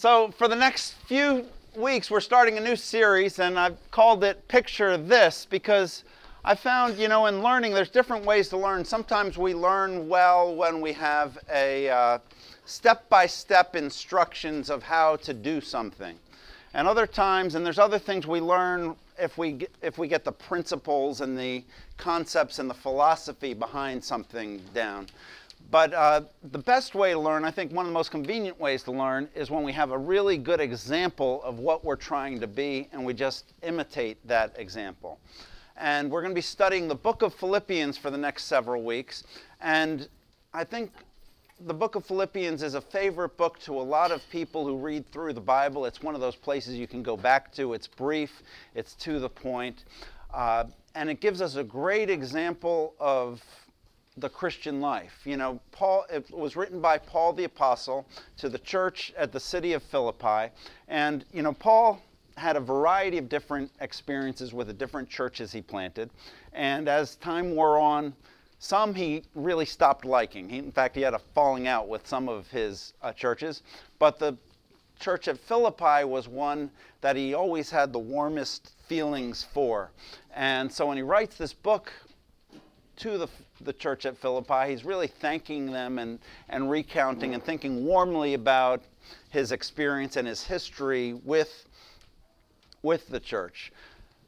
So, for the next few weeks, we're starting a new series, and I've called it Picture This because I found, you know, in learning, there's different ways to learn. Sometimes we learn well when we have a step by step instructions of how to do something. And other times, and there's other things we learn if we, if we get the principles and the concepts and the philosophy behind something down. But uh, the best way to learn, I think one of the most convenient ways to learn, is when we have a really good example of what we're trying to be and we just imitate that example. And we're going to be studying the book of Philippians for the next several weeks. And I think the book of Philippians is a favorite book to a lot of people who read through the Bible. It's one of those places you can go back to. It's brief, it's to the point, uh, and it gives us a great example of the Christian life. You know, Paul it was written by Paul the apostle to the church at the city of Philippi, and you know, Paul had a variety of different experiences with the different churches he planted, and as time wore on, some he really stopped liking. He, in fact, he had a falling out with some of his uh, churches, but the church at Philippi was one that he always had the warmest feelings for. And so when he writes this book to the, the church at Philippi. He's really thanking them and, and recounting and thinking warmly about his experience and his history with, with the church.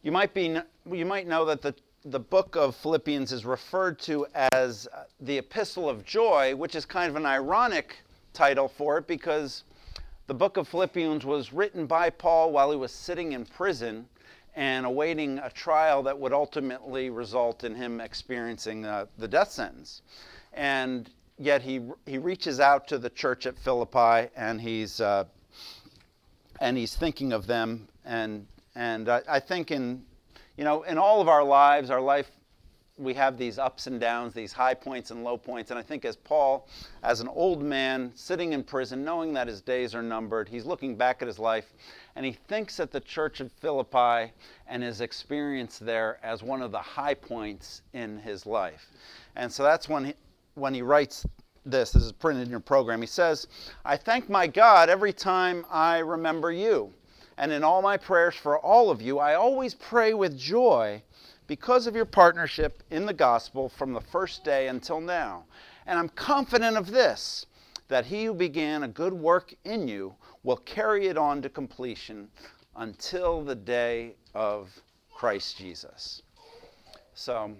You might, be, you might know that the, the book of Philippians is referred to as uh, the Epistle of Joy, which is kind of an ironic title for it because the book of Philippians was written by Paul while he was sitting in prison and awaiting a trial that would ultimately result in him experiencing uh, the death sentence. And yet he, he reaches out to the church at Philippi and he's, uh, and he's thinking of them. And, and I, I think in, you know, in all of our lives, our life we have these ups and downs, these high points and low points. And I think as Paul, as an old man sitting in prison, knowing that his days are numbered, he's looking back at his life and he thinks at the church of Philippi and his experience there as one of the high points in his life. And so that's when he, when he writes this. This is printed in your program. He says, I thank my God every time I remember you. And in all my prayers for all of you, I always pray with joy because of your partnership in the gospel from the first day until now. And I'm confident of this that he who began a good work in you will carry it on to completion until the day of Christ Jesus. So,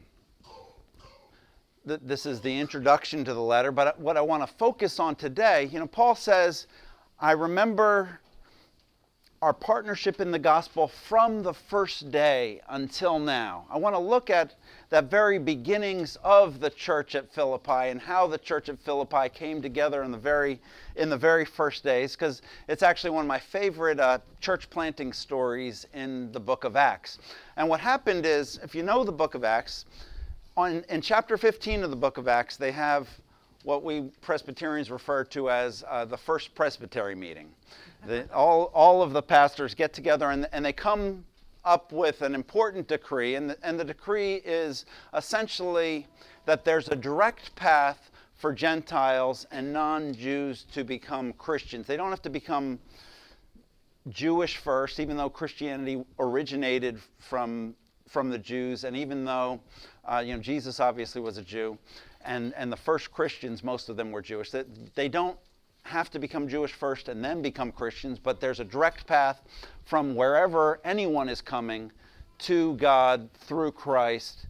th- this is the introduction to the letter, but what I want to focus on today, you know, Paul says, I remember our partnership in the gospel from the first day until now. I want to look at the very beginnings of the church at Philippi and how the church at Philippi came together in the very in the very first days because it's actually one of my favorite uh, church planting stories in the book of Acts. And what happened is, if you know the book of Acts, on, in chapter 15 of the book of Acts, they have what we Presbyterians refer to as uh, the first presbytery meeting. The, all, all of the pastors get together and, and they come up with an important decree, and the, and the decree is essentially that there's a direct path for Gentiles and non Jews to become Christians. They don't have to become Jewish first, even though Christianity originated from, from the Jews, and even though uh, you know, Jesus obviously was a Jew, and, and the first Christians, most of them were Jewish. They, they don't have to become Jewish first and then become Christians, but there's a direct path from wherever anyone is coming to God through Christ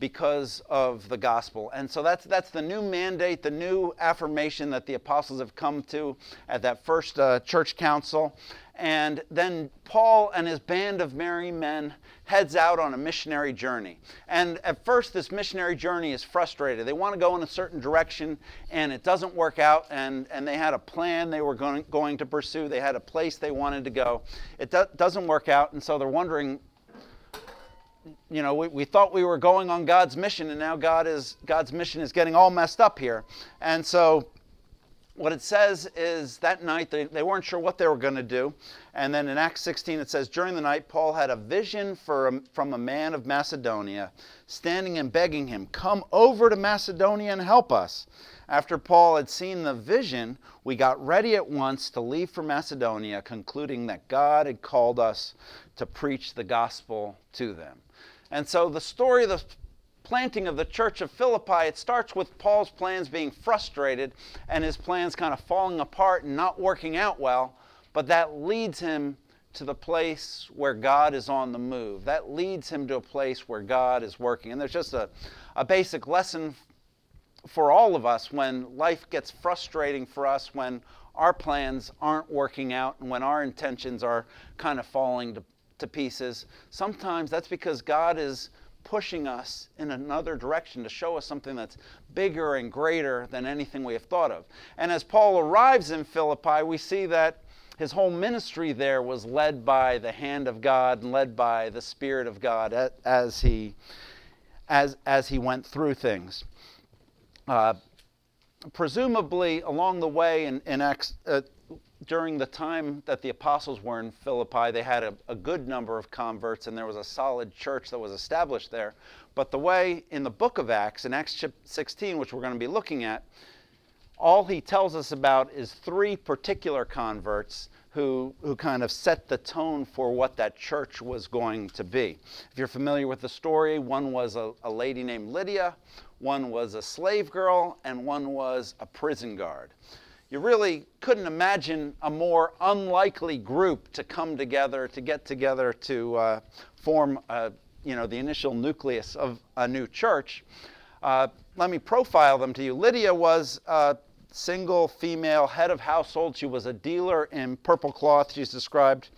because of the gospel. And so that's, that's the new mandate, the new affirmation that the apostles have come to at that first uh, church council. And then Paul and his band of merry men heads out on a missionary journey. And at first, this missionary journey is frustrated. They want to go in a certain direction, and it doesn't work out. And, and they had a plan they were going, going to pursue, they had a place they wanted to go. It do, doesn't work out, and so they're wondering you know, we, we thought we were going on God's mission, and now God is, God's mission is getting all messed up here. And so what it says is that night they, they weren't sure what they were going to do. And then in Acts 16 it says, During the night, Paul had a vision a, from a man of Macedonia, standing and begging him, Come over to Macedonia and help us. After Paul had seen the vision, we got ready at once to leave for Macedonia, concluding that God had called us to preach the gospel to them. And so the story of the planting of the church of Philippi, it starts with Paul's plans being frustrated and his plans kind of falling apart and not working out well, but that leads him to the place where God is on the move. That leads him to a place where God is working. And there's just a, a basic lesson for all of us when life gets frustrating for us, when our plans aren't working out, and when our intentions are kind of falling to, to pieces. Sometimes that's because God is pushing us in another direction to show us something that's bigger and greater than anything we have thought of. And as Paul arrives in Philippi, we see that his whole ministry there was led by the hand of God and led by the Spirit of God as he, as, as he went through things. Uh, presumably, along the way in, in Acts, uh, during the time that the apostles were in Philippi, they had a, a, good number of converts and there was a solid church that was established there. But the way in the book of Acts, in Acts 16, which we're going to be looking at, all he tells us about is three particular converts who, who kind of set the tone for what that church was going to be. If you're familiar with the story, one was a, a lady named Lydia, one was a slave girl, and one was a prison guard you really couldn't imagine a more unlikely group to come together, to get together to uh, form, uh, you know, the initial nucleus of a new church. Uh, let me profile them to you. Lydia was a single female head of household. She was a dealer in purple cloth. She's described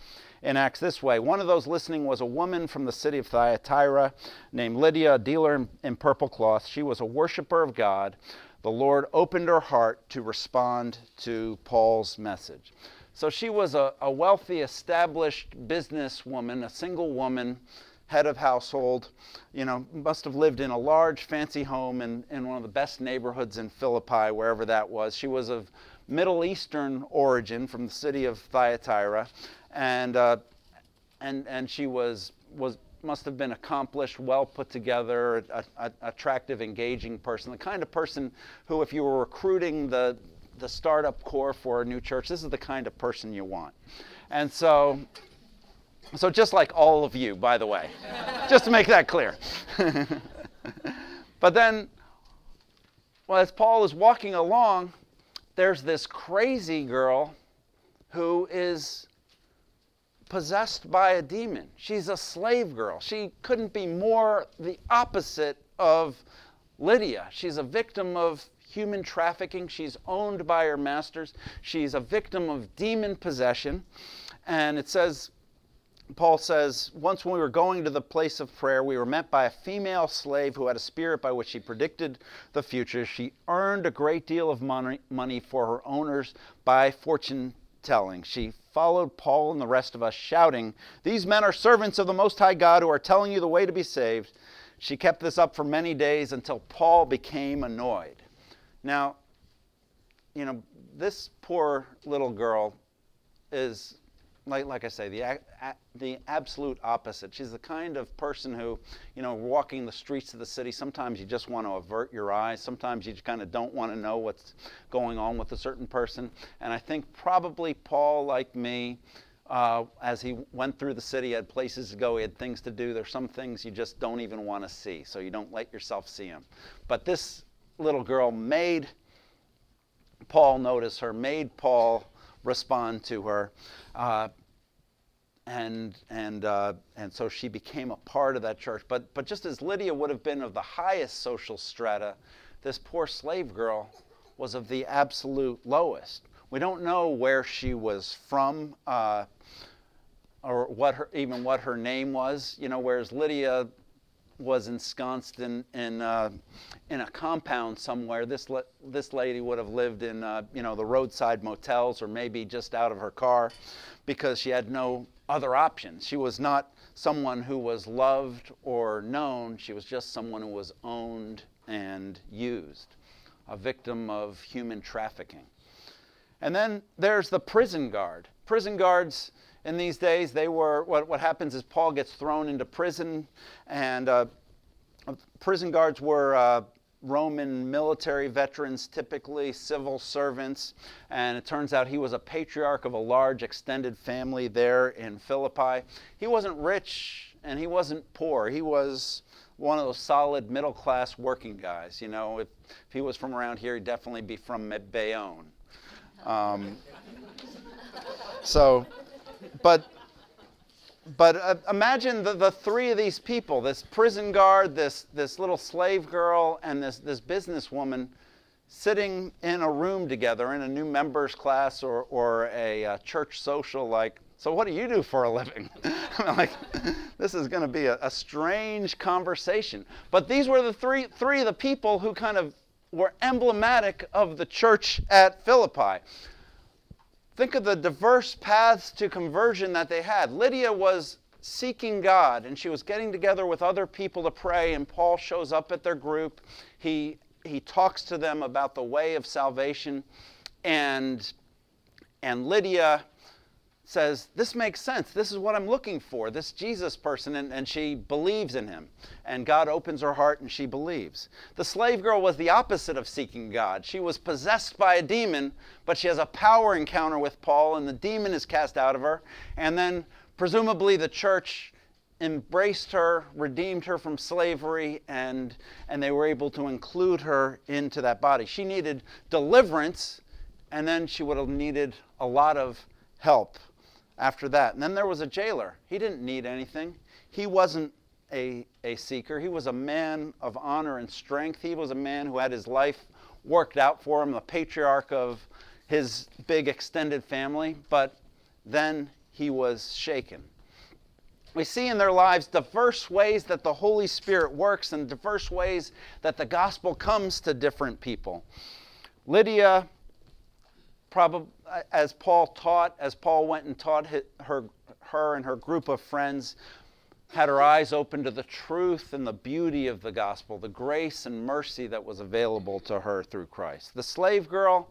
in Acts this way. One of those listening was a woman from the city of Thyatira named Lydia, a dealer in, in purple cloth. She was a worshiper of God the Lord opened her heart to respond to Paul's message. So she was a, a wealthy, established businesswoman, a single woman, head of household, you know, must have lived in a large, fancy home in, in one of the best neighborhoods in Philippi, wherever that was. She was of Middle Eastern origin from the city of Thyatira, and, uh, and, and she was, was must have been accomplished, well put together, a, a, attractive, engaging person. The kind of person who, if you were recruiting the, the startup core for a new church, this is the kind of person you want. And so, so just like all of you, by the way, just to make that clear. but then, well, as Paul is walking along, there's this crazy girl who is possessed by a demon. She's a slave girl. She couldn't be more the opposite of Lydia. She's a victim of human trafficking. She's owned by her masters. She's a victim of demon possession. And it says, Paul says, once when we were going to the place of prayer, we were met by a female slave who had a spirit by which she predicted the future. She earned a great deal of money, money for her owners by fortune telling. She followed Paul and the rest of us, shouting, These men are servants of the Most High God who are telling you the way to be saved. She kept this up for many days until Paul became annoyed. Now, you know, this poor little girl is like, like I say, the, a, the absolute opposite. She's the kind of person who, you know, walking the streets of the city, sometimes you just want to avert your eyes. Sometimes you just kind of don't want to know what's going on with a certain person. And I think probably Paul, like me, uh, as he went through the city, had places to go, he had things to do. There's some things you just don't even want to see, so you don't let yourself see them. But this little girl made Paul notice her, made Paul respond to her. Uh, and and uh, and so she became a part of that church. But but just as Lydia would have been of the highest social strata, this poor slave girl was of the absolute lowest. We don't know where she was from, uh, or what her even what her name was. You know, whereas Lydia was ensconced in in, uh, in a compound somewhere. This la- this lady would have lived in uh, you know the roadside motels or maybe just out of her car, because she had no other options. She was not someone who was loved or known. She was just someone who was owned and used, a victim of human trafficking. And then there's the prison guard. Prison guards in these days, they were, what, what happens is Paul gets thrown into prison, and uh, prison guards were uh, Roman military veterans, typically civil servants. And it turns out he was a patriarch of a large extended family there in Philippi. He wasn't rich and he wasn't poor. He was one of those solid middle class working guys. You know, if, if he was from around here, he'd definitely be from Bayonne. Um, so, but but uh, imagine the, the three of these people this prison guard, this, this little slave girl, and this, this businesswoman sitting in a room together in a new members class or, or a uh, church social like so what do you do for a living? I'm like this is going to be a, a, strange conversation. But these were the three three of the people who kind of were emblematic of the church at philippi Think of the diverse paths to conversion that they had. Lydia was seeking God and she was getting together with other people to pray, and Paul shows up at their group. He, he talks to them about the way of salvation, and, and Lydia says, This makes sense. This is what I'm looking for, this Jesus person. And, and she believes in him. And God opens her heart and she believes. The slave girl was the opposite of seeking God. She was possessed by a demon, but she has a power encounter with Paul, and the demon is cast out of her. And then, presumably, the church embraced her, redeemed her from slavery, and, and they were able to include her into that body. She needed deliverance, and then she would have needed a lot of help after that. And then there was a jailer. He didn't need anything. He wasn't a, a seeker. He was a man of honor and strength. He was a man who had his life worked out for him, the patriarch of his big extended family. But then he was shaken. We see in their lives diverse ways that the Holy Spirit works and diverse ways that the gospel comes to different people. Lydia probably as Paul taught, as Paul went and taught her, her and her group of friends, had her eyes open to the truth and the beauty of the gospel, the grace and mercy that was available to her through Christ. The slave girl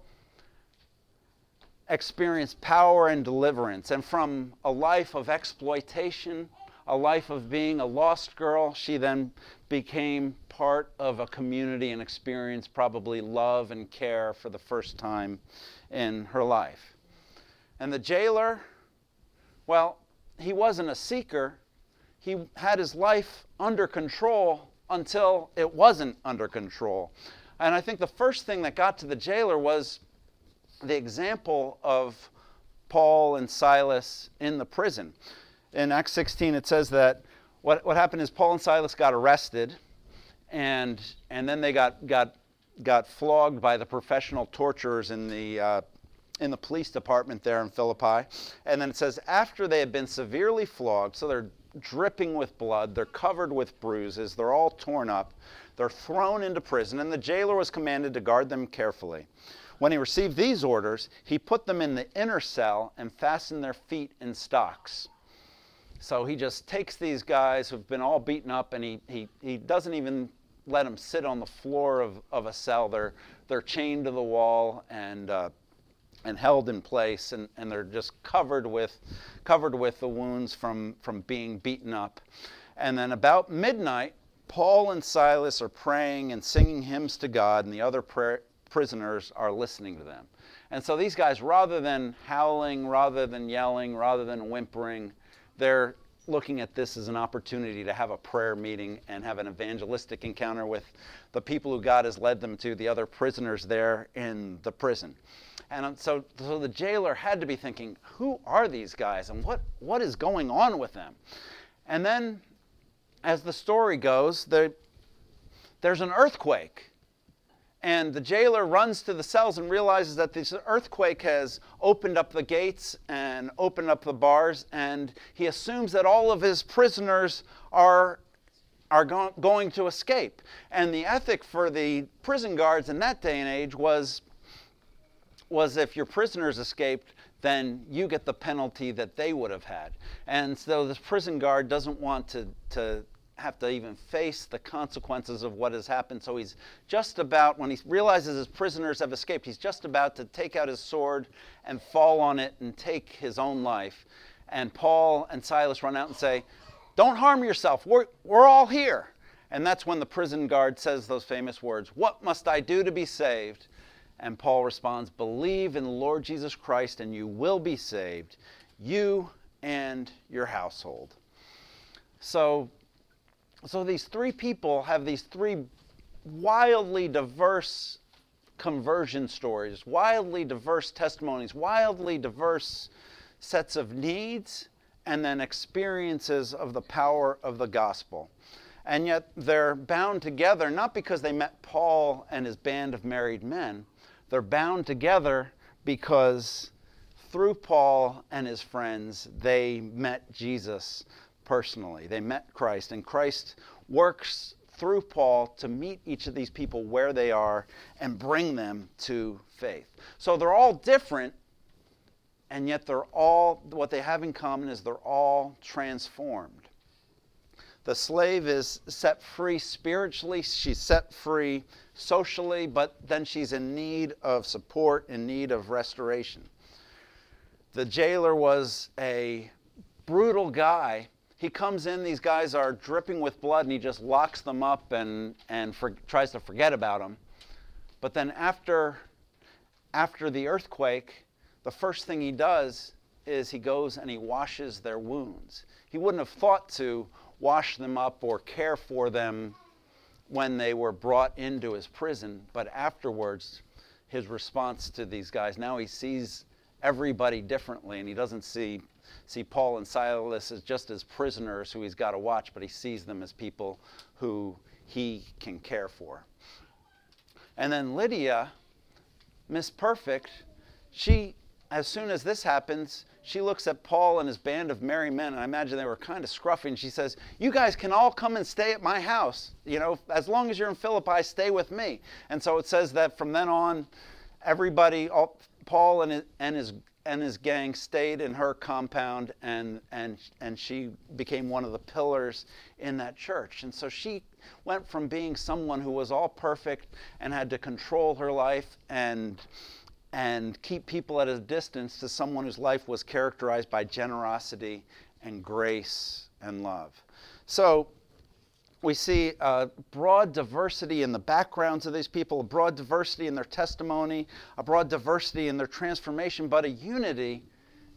experienced power and deliverance, and from a life of exploitation, a life of being a lost girl, she then became part of a community and experienced probably love and care for the first time in her life. And the jailer, well, he wasn't a seeker. He had his life under control until it wasn't under control. And I think the first thing that got to the jailer was the example of Paul and Silas in the prison. In Acts 16, it says that what, what happened is Paul and Silas got arrested, and, and then they got, got got flogged by the professional torturers in the, uh, in the police department there in Philippi. And then it says, after they had been severely flogged, so they're dripping with blood, they're covered with bruises, they're all torn up, they're thrown into prison, and the jailer was commanded to guard them carefully. When he received these orders, he put them in the inner cell and fastened their feet in stocks. So he just takes these guys who've been all beaten up and he, he, he doesn't even let them sit on the floor of, of a cell. They're, they're chained to the wall and, uh, and held in place, and, and they're just covered with, covered with the wounds from, from being beaten up. And then about midnight, Paul and Silas are praying and singing hymns to God, and the other prisoners are listening to them. And so these guys, rather than howling, rather than yelling, rather than whimpering, they're looking at this as an opportunity to have a prayer meeting and have an evangelistic encounter with the people who God has led them to, the other prisoners there in the prison. And um, so, so the jailer had to be thinking, who are these guys and what, what is going on with them? And then, as the story goes, there, there's an earthquake and the jailer runs to the cells and realizes that this earthquake has opened up the gates and opened up the bars, and he assumes that all of his prisoners are, are go- going to escape. And the ethic for the prison guards in that day and age was, was if your prisoners escaped, then you get the penalty that they would have had. And so this prison guard doesn't want to, to have to even face the consequences of what has happened. So he's just about, when he realizes his prisoners have escaped, he's just about to take out his sword and fall on it and take his own life. And Paul and Silas run out and say, Don't harm yourself. We're, we're all here. And that's when the prison guard says those famous words What must I do to be saved? And Paul responds, Believe in the Lord Jesus Christ and you will be saved, you and your household. So, so these three people have these three wildly diverse conversion stories, wildly diverse testimonies, wildly diverse sets of needs, and then experiences of the power of the gospel. And yet they're bound together not because they met Paul and his band of married men, they're bound together because through Paul and his friends, they met Jesus personally. They met Christ, and Christ works through Paul to meet each of these people where they are and bring them to faith. So they're all different, and yet they're all, what they have in common is they're all transformed. The slave is set free spiritually, she's set free socially, but then she's in need of support, in need of restoration. The jailer was a brutal guy. He comes in, these guys are dripping with blood, and he just locks them up and, and for, tries to forget about them. But then after, after the earthquake, the first thing he does is he goes and he washes their wounds. He wouldn't have thought to wash them up or care for them when they were brought into his prison, but afterwards, his response to these guys now he sees everybody differently and he doesn't see see Paul and Silas as just as prisoners who he's got to watch, but he sees them as people who he can care for. And then Lydia, Miss Perfect, she as soon as this happens, she looks at Paul and his band of merry men, and I imagine they were kind of scruffy, and she says, You guys can all come and stay at my house. You know, as long as you're in Philippi, stay with me. And so it says that from then on, everybody, all, Paul and his, and his and his gang stayed in her compound and and and she became one of the pillars in that church and so she went from being someone who was all perfect and had to control her life and and keep people at a distance to someone whose life was characterized by generosity and grace and love. So we see a broad diversity in the backgrounds of these people, a broad diversity in their testimony, a broad diversity in their transformation, but a unity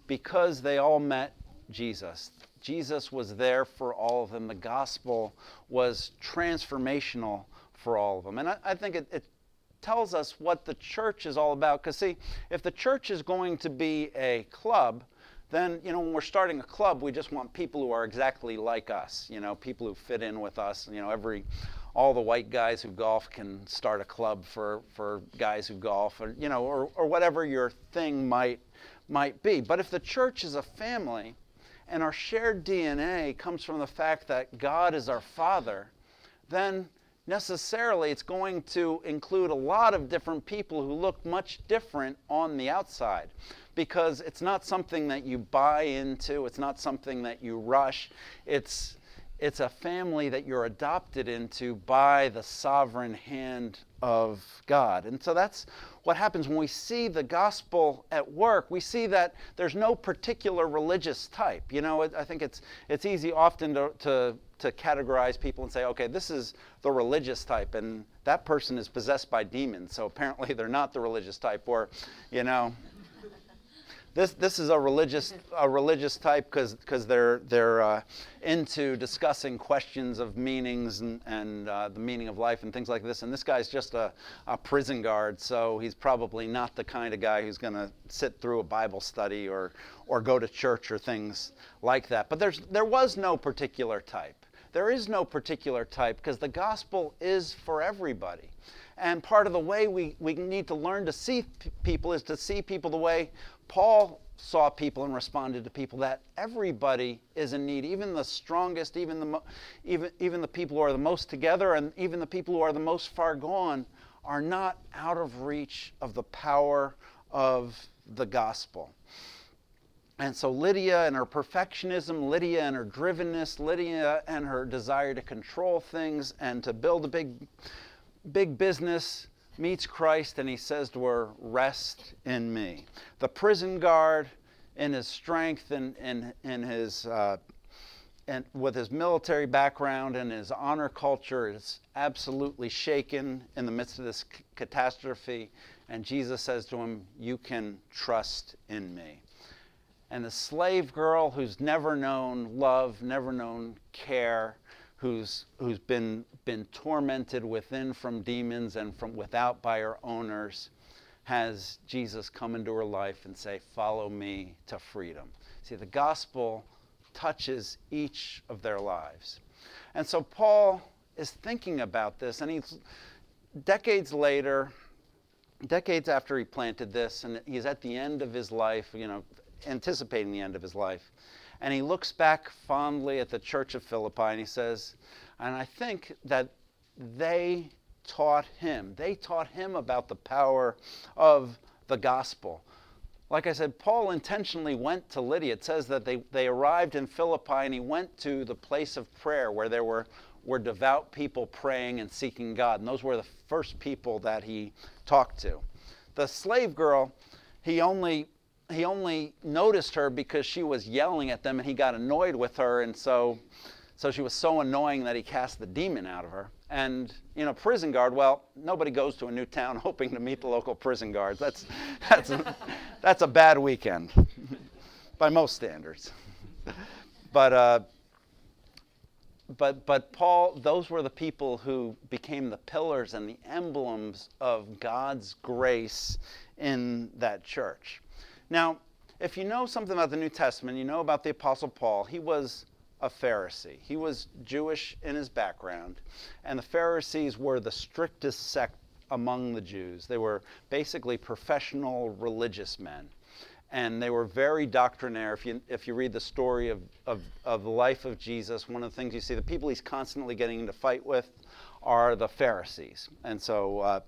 because they all met Jesus. Jesus was there for all of them. The gospel was transformational for all of them. And I, I think it, it tells us what the church is all about. Because, see, if the church is going to be a club, then, you know, when we're starting a club, we just want people who are exactly like us, you know, people who fit in with us. You know, every, all the white guys who golf can start a club for, for guys who golf, or, you know, or, or whatever your thing might, might be. But if the church is a family, and our shared DNA comes from the fact that God is our Father, then necessarily it's going to include a lot of different people who look much different on the outside because it's not something that you buy into, it's not something that you rush. It's it's a family that you're adopted into by the sovereign hand of God. And so that's what happens when we see the gospel at work. We see that there's no particular religious type. You know, I think it's, it's easy often to, to, to categorize people and say, okay, this is the religious type, and that person is possessed by demons, so apparently they're not the religious type. Or, you know, this this is a religious a religious type because because they're they're uh, into discussing questions of meanings and, and uh, the meaning of life and things like this. And this guy's just a, a prison guard, so he's probably not the kind of guy who's going to sit through a Bible study or or go to church or things like that. But there's there was no particular type. There is no particular type because the gospel is for everybody. And part of the way we, we need to learn to see p- people is to see people the way Paul saw people and responded to people that everybody is in need, even the strongest, even the, even, even the people who are the most together, and even the people who are the most far gone are not out of reach of the power of the gospel. and so Lydia and her perfectionism, Lydia and her drivenness, Lydia and her desire to control things and to build a big, big business meets Christ and he says to her, Rest in me. The prison guard, in his strength and in, in his uh, and with his military background and his honor culture is absolutely shaken in the midst of this c- catastrophe. And Jesus says to him, You can trust in me. And the slave girl who's never known love, never known care, who's, who's been, been tormented within from demons and from without by her owners, has Jesus come into her life and say, Follow me to freedom. See, the gospel touches each of their lives. And so Paul is thinking about this, and he's decades later, decades after he planted this, and he's at the end of his life, you know, anticipating the end of his life. And he looks back fondly at the church of Philippi and he says, and I think that they taught him, they taught him about the power of the gospel. Like I said, Paul intentionally went to Lydia. It says that they, they arrived in Philippi and he went to the place of prayer where there were, were devout people praying and seeking God. And those were the first people that he talked to. The slave girl, he only he only noticed her because she was yelling at them and he got annoyed with her. And so so she was so annoying that he cast the demon out of her. And you know prison guard well nobody goes to a new town hoping to meet the local prison guards. That's that's a, that's a bad weekend by most standards. But uh, but but Paul those were the people who became the pillars and the emblems of God's grace in that church now, if you know something about the New Testament, you know about the Apostle Paul, he was a Pharisee. He was Jewish in his background, and the Pharisees were the strictest sect among the Jews. They were basically professional religious men. And they were very doctrinaire. If you, if you read the story of, of, of the life of Jesus, one of the things you see, the people he's constantly getting into fight with are the Pharisees. And so, uh,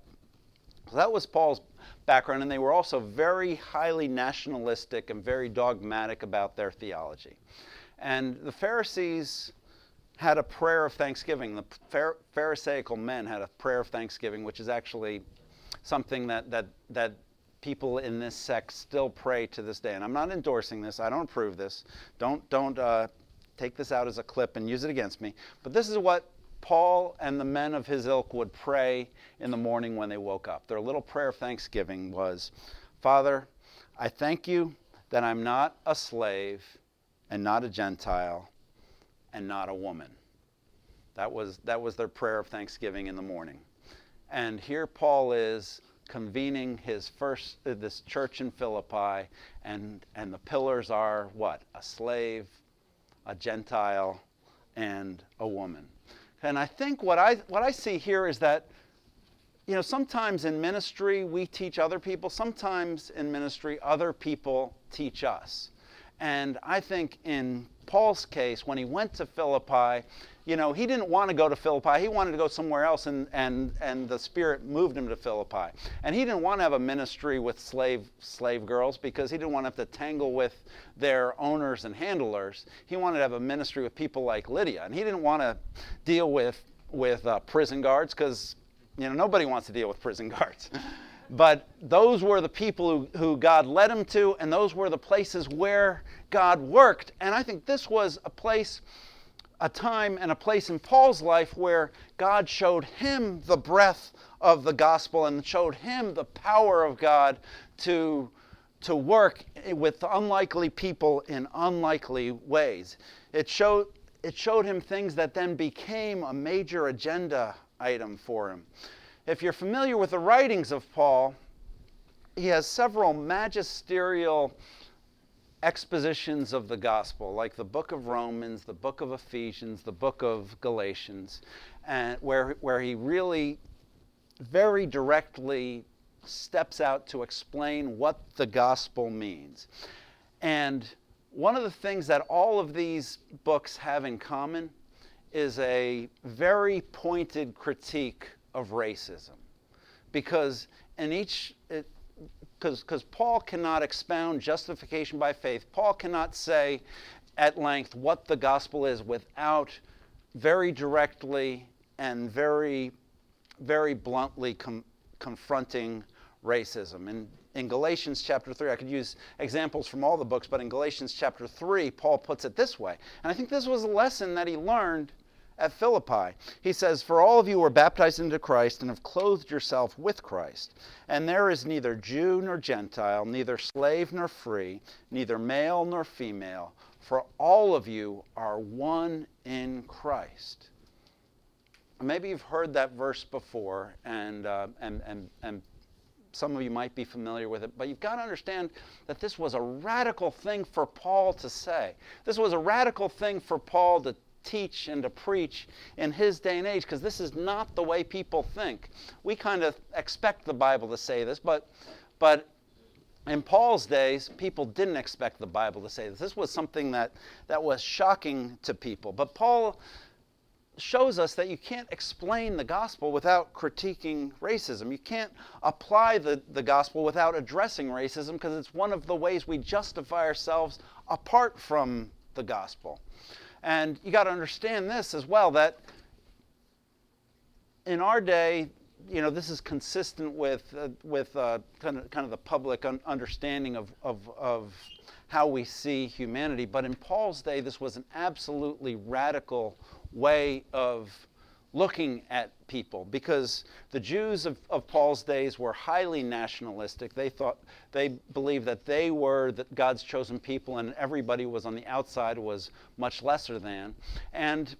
so that was Paul's background, and they were also very highly nationalistic and very dogmatic about their theology. And the Pharisees had a prayer of thanksgiving. The Pharisaical men had a prayer of thanksgiving, which is actually something that, that, that people in this sect still pray to this day. And I'm not endorsing this, I don't approve this. Don't, don't uh, take this out as a clip and use it against me. But this is what Paul and the men of his ilk would pray in the morning when they woke up. Their little prayer of thanksgiving was Father, I thank you that I'm not a slave and not a Gentile and not a woman. That was, that was their prayer of thanksgiving in the morning. And here Paul is convening his first uh, this church in Philippi and and the pillars are what a slave a gentile and a woman and I think what I, what I see here is that, you know, sometimes in ministry we teach other people, sometimes in ministry other people teach us. And I think in Paul's case, when he went to Philippi, you know, he didn't want to go to Philippi. He wanted to go somewhere else, and, and, and the Spirit moved him to Philippi. And he didn't want to have a ministry with slave, slave girls because he didn't want to have to tangle with their owners and handlers. He wanted to have a ministry with people like Lydia. And he didn't want to deal with, with uh, prison guards because, you know, nobody wants to deal with prison guards. but those were the people who, who God led him to, and those were the places where God worked. And I think this was a place a time and a place in Paul's life where God showed him the breath of the gospel and showed him the power of God to, to work with unlikely people in unlikely ways. It showed, it showed him things that then became a major agenda item for him. If you're familiar with the writings of Paul, he has several magisterial expositions of the gospel, like the book of Romans, the book of Ephesians, the book of Galatians, and where, where he really very directly steps out to explain what the gospel means. And one of the things that all of these books have in common is a very pointed critique of racism. Because in each, because Paul cannot expound justification by faith. Paul cannot say at length what the gospel is without very directly and very, very bluntly com- confronting racism. And in Galatians chapter 3, I could use examples from all the books, but in Galatians chapter 3, Paul puts it this way. And I think this was a lesson that he learned at Philippi. He says, For all of you were baptized into Christ and have clothed yourself with Christ. And there is neither Jew nor Gentile, neither slave nor free, neither male nor female, for all of you are one in Christ. Maybe you've heard that verse before, and, uh, and, and, and some of you might be familiar with it, but you've got to understand that this was a radical thing for Paul to say. This was a radical thing for Paul to teach and to preach in his day and age because this is not the way people think. We kind of expect the Bible to say this, but but in Paul's days, people didn't expect the Bible to say this. This was something that, that was shocking to people. But Paul shows us that you can't explain the gospel without critiquing racism. You can't apply the, the gospel without addressing racism because it's one of the ways we justify ourselves apart from the gospel. And you got to understand this as well that in our day, you know, this is consistent with, uh, with uh, kind, of, kind of the public un- understanding of, of, of how we see humanity. But in Paul's day, this was an absolutely radical way of looking at people because the Jews of, of Paul's days were highly nationalistic. They thought they believed that they were the, God's chosen people and everybody was on the outside was much lesser than. And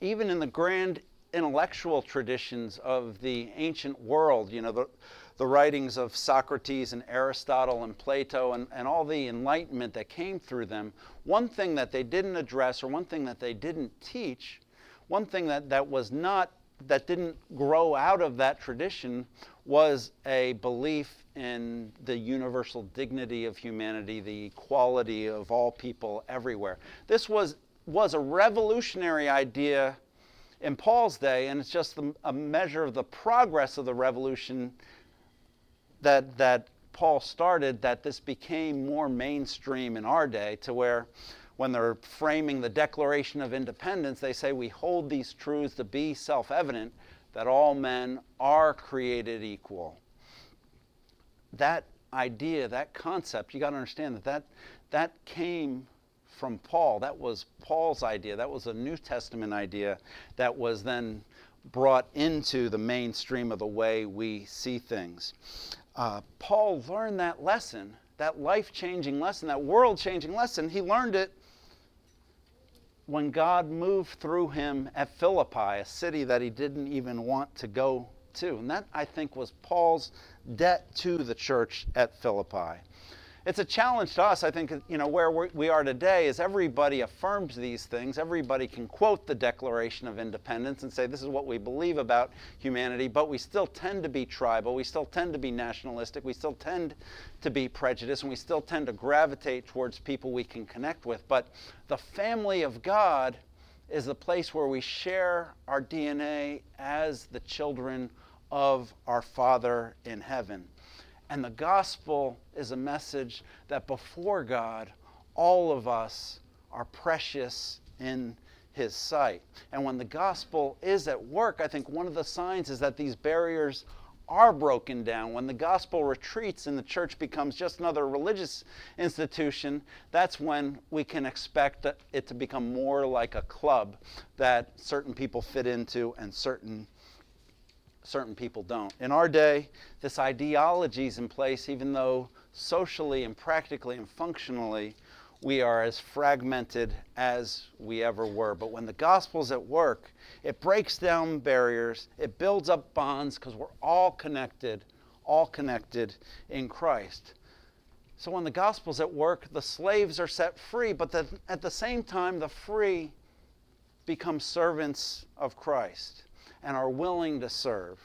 even in the grand intellectual traditions of the ancient world, you know, the, the writings of Socrates and Aristotle and Plato and, and all the enlightenment that came through them, one thing that they didn't address or one thing that they didn't teach one thing that, that was not, that didn't grow out of that tradition was a belief in the universal dignity of humanity, the equality of all people everywhere. This was, was a revolutionary idea in Paul's day, and it's just the, a measure of the progress of the revolution that, that Paul started that this became more mainstream in our day to where when they're framing the Declaration of Independence, they say we hold these truths to be self evident that all men are created equal. That idea, that concept, you got to understand that, that that came from Paul. That was Paul's idea. That was a New Testament idea that was then brought into the mainstream of the way we see things. Uh, Paul learned that lesson, that life changing lesson, that world changing lesson. He learned it when God moved through him at Philippi, a city that he didn't even want to go to. And that, I think, was Paul's debt to the church at Philippi it's a challenge to us. I think you know where we are today is everybody affirms these things. Everybody can quote the Declaration of Independence and say this is what we believe about humanity, but we still tend to be tribal. We still tend to be nationalistic. We still tend to be prejudiced, and we still tend to gravitate towards people we can connect with. But the family of God is the place where we share our DNA as the children of our Father in heaven. And the gospel is a message that before God, all of us are precious in his sight. And when the gospel is at work, I think one of the signs is that these barriers are broken down. When the gospel retreats and the church becomes just another religious institution, that's when we can expect it to become more like a club that certain people fit into and certain certain people don't. In our day, this ideology is in place, even though socially and practically and functionally we are as fragmented as we ever were. But when the gospel's at work, it breaks down barriers, it builds up bonds because we're all connected, all connected in Christ. So when the gospel's at work, the slaves are set free, but the, at the same time, the free become servants of Christ and are willing to serve.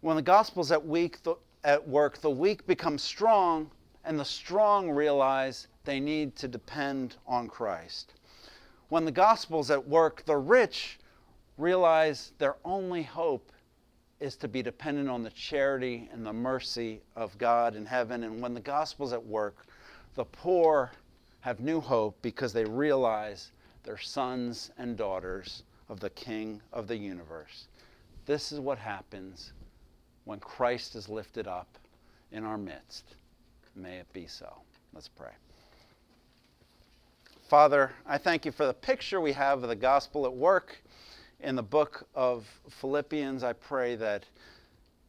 When the gospel's at, weak, the, at work, the weak become strong, and the strong realize they need to depend on Christ. When the gospel's at work, the rich realize their only hope is to be dependent on the charity and the mercy of God in heaven. And when the gospel's at work, the poor have new hope because they realize they're sons and daughters of the King of the universe. This is what happens when Christ is lifted up in our midst. May it be so. Let's pray. Father, I thank you for the picture we have of the gospel at work in the book of Philippians. I pray that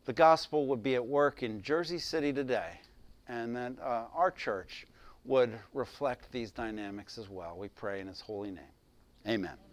the gospel would be at work in Jersey City today and that uh, our church would reflect these dynamics as well. We pray in his holy name. Amen. Amen.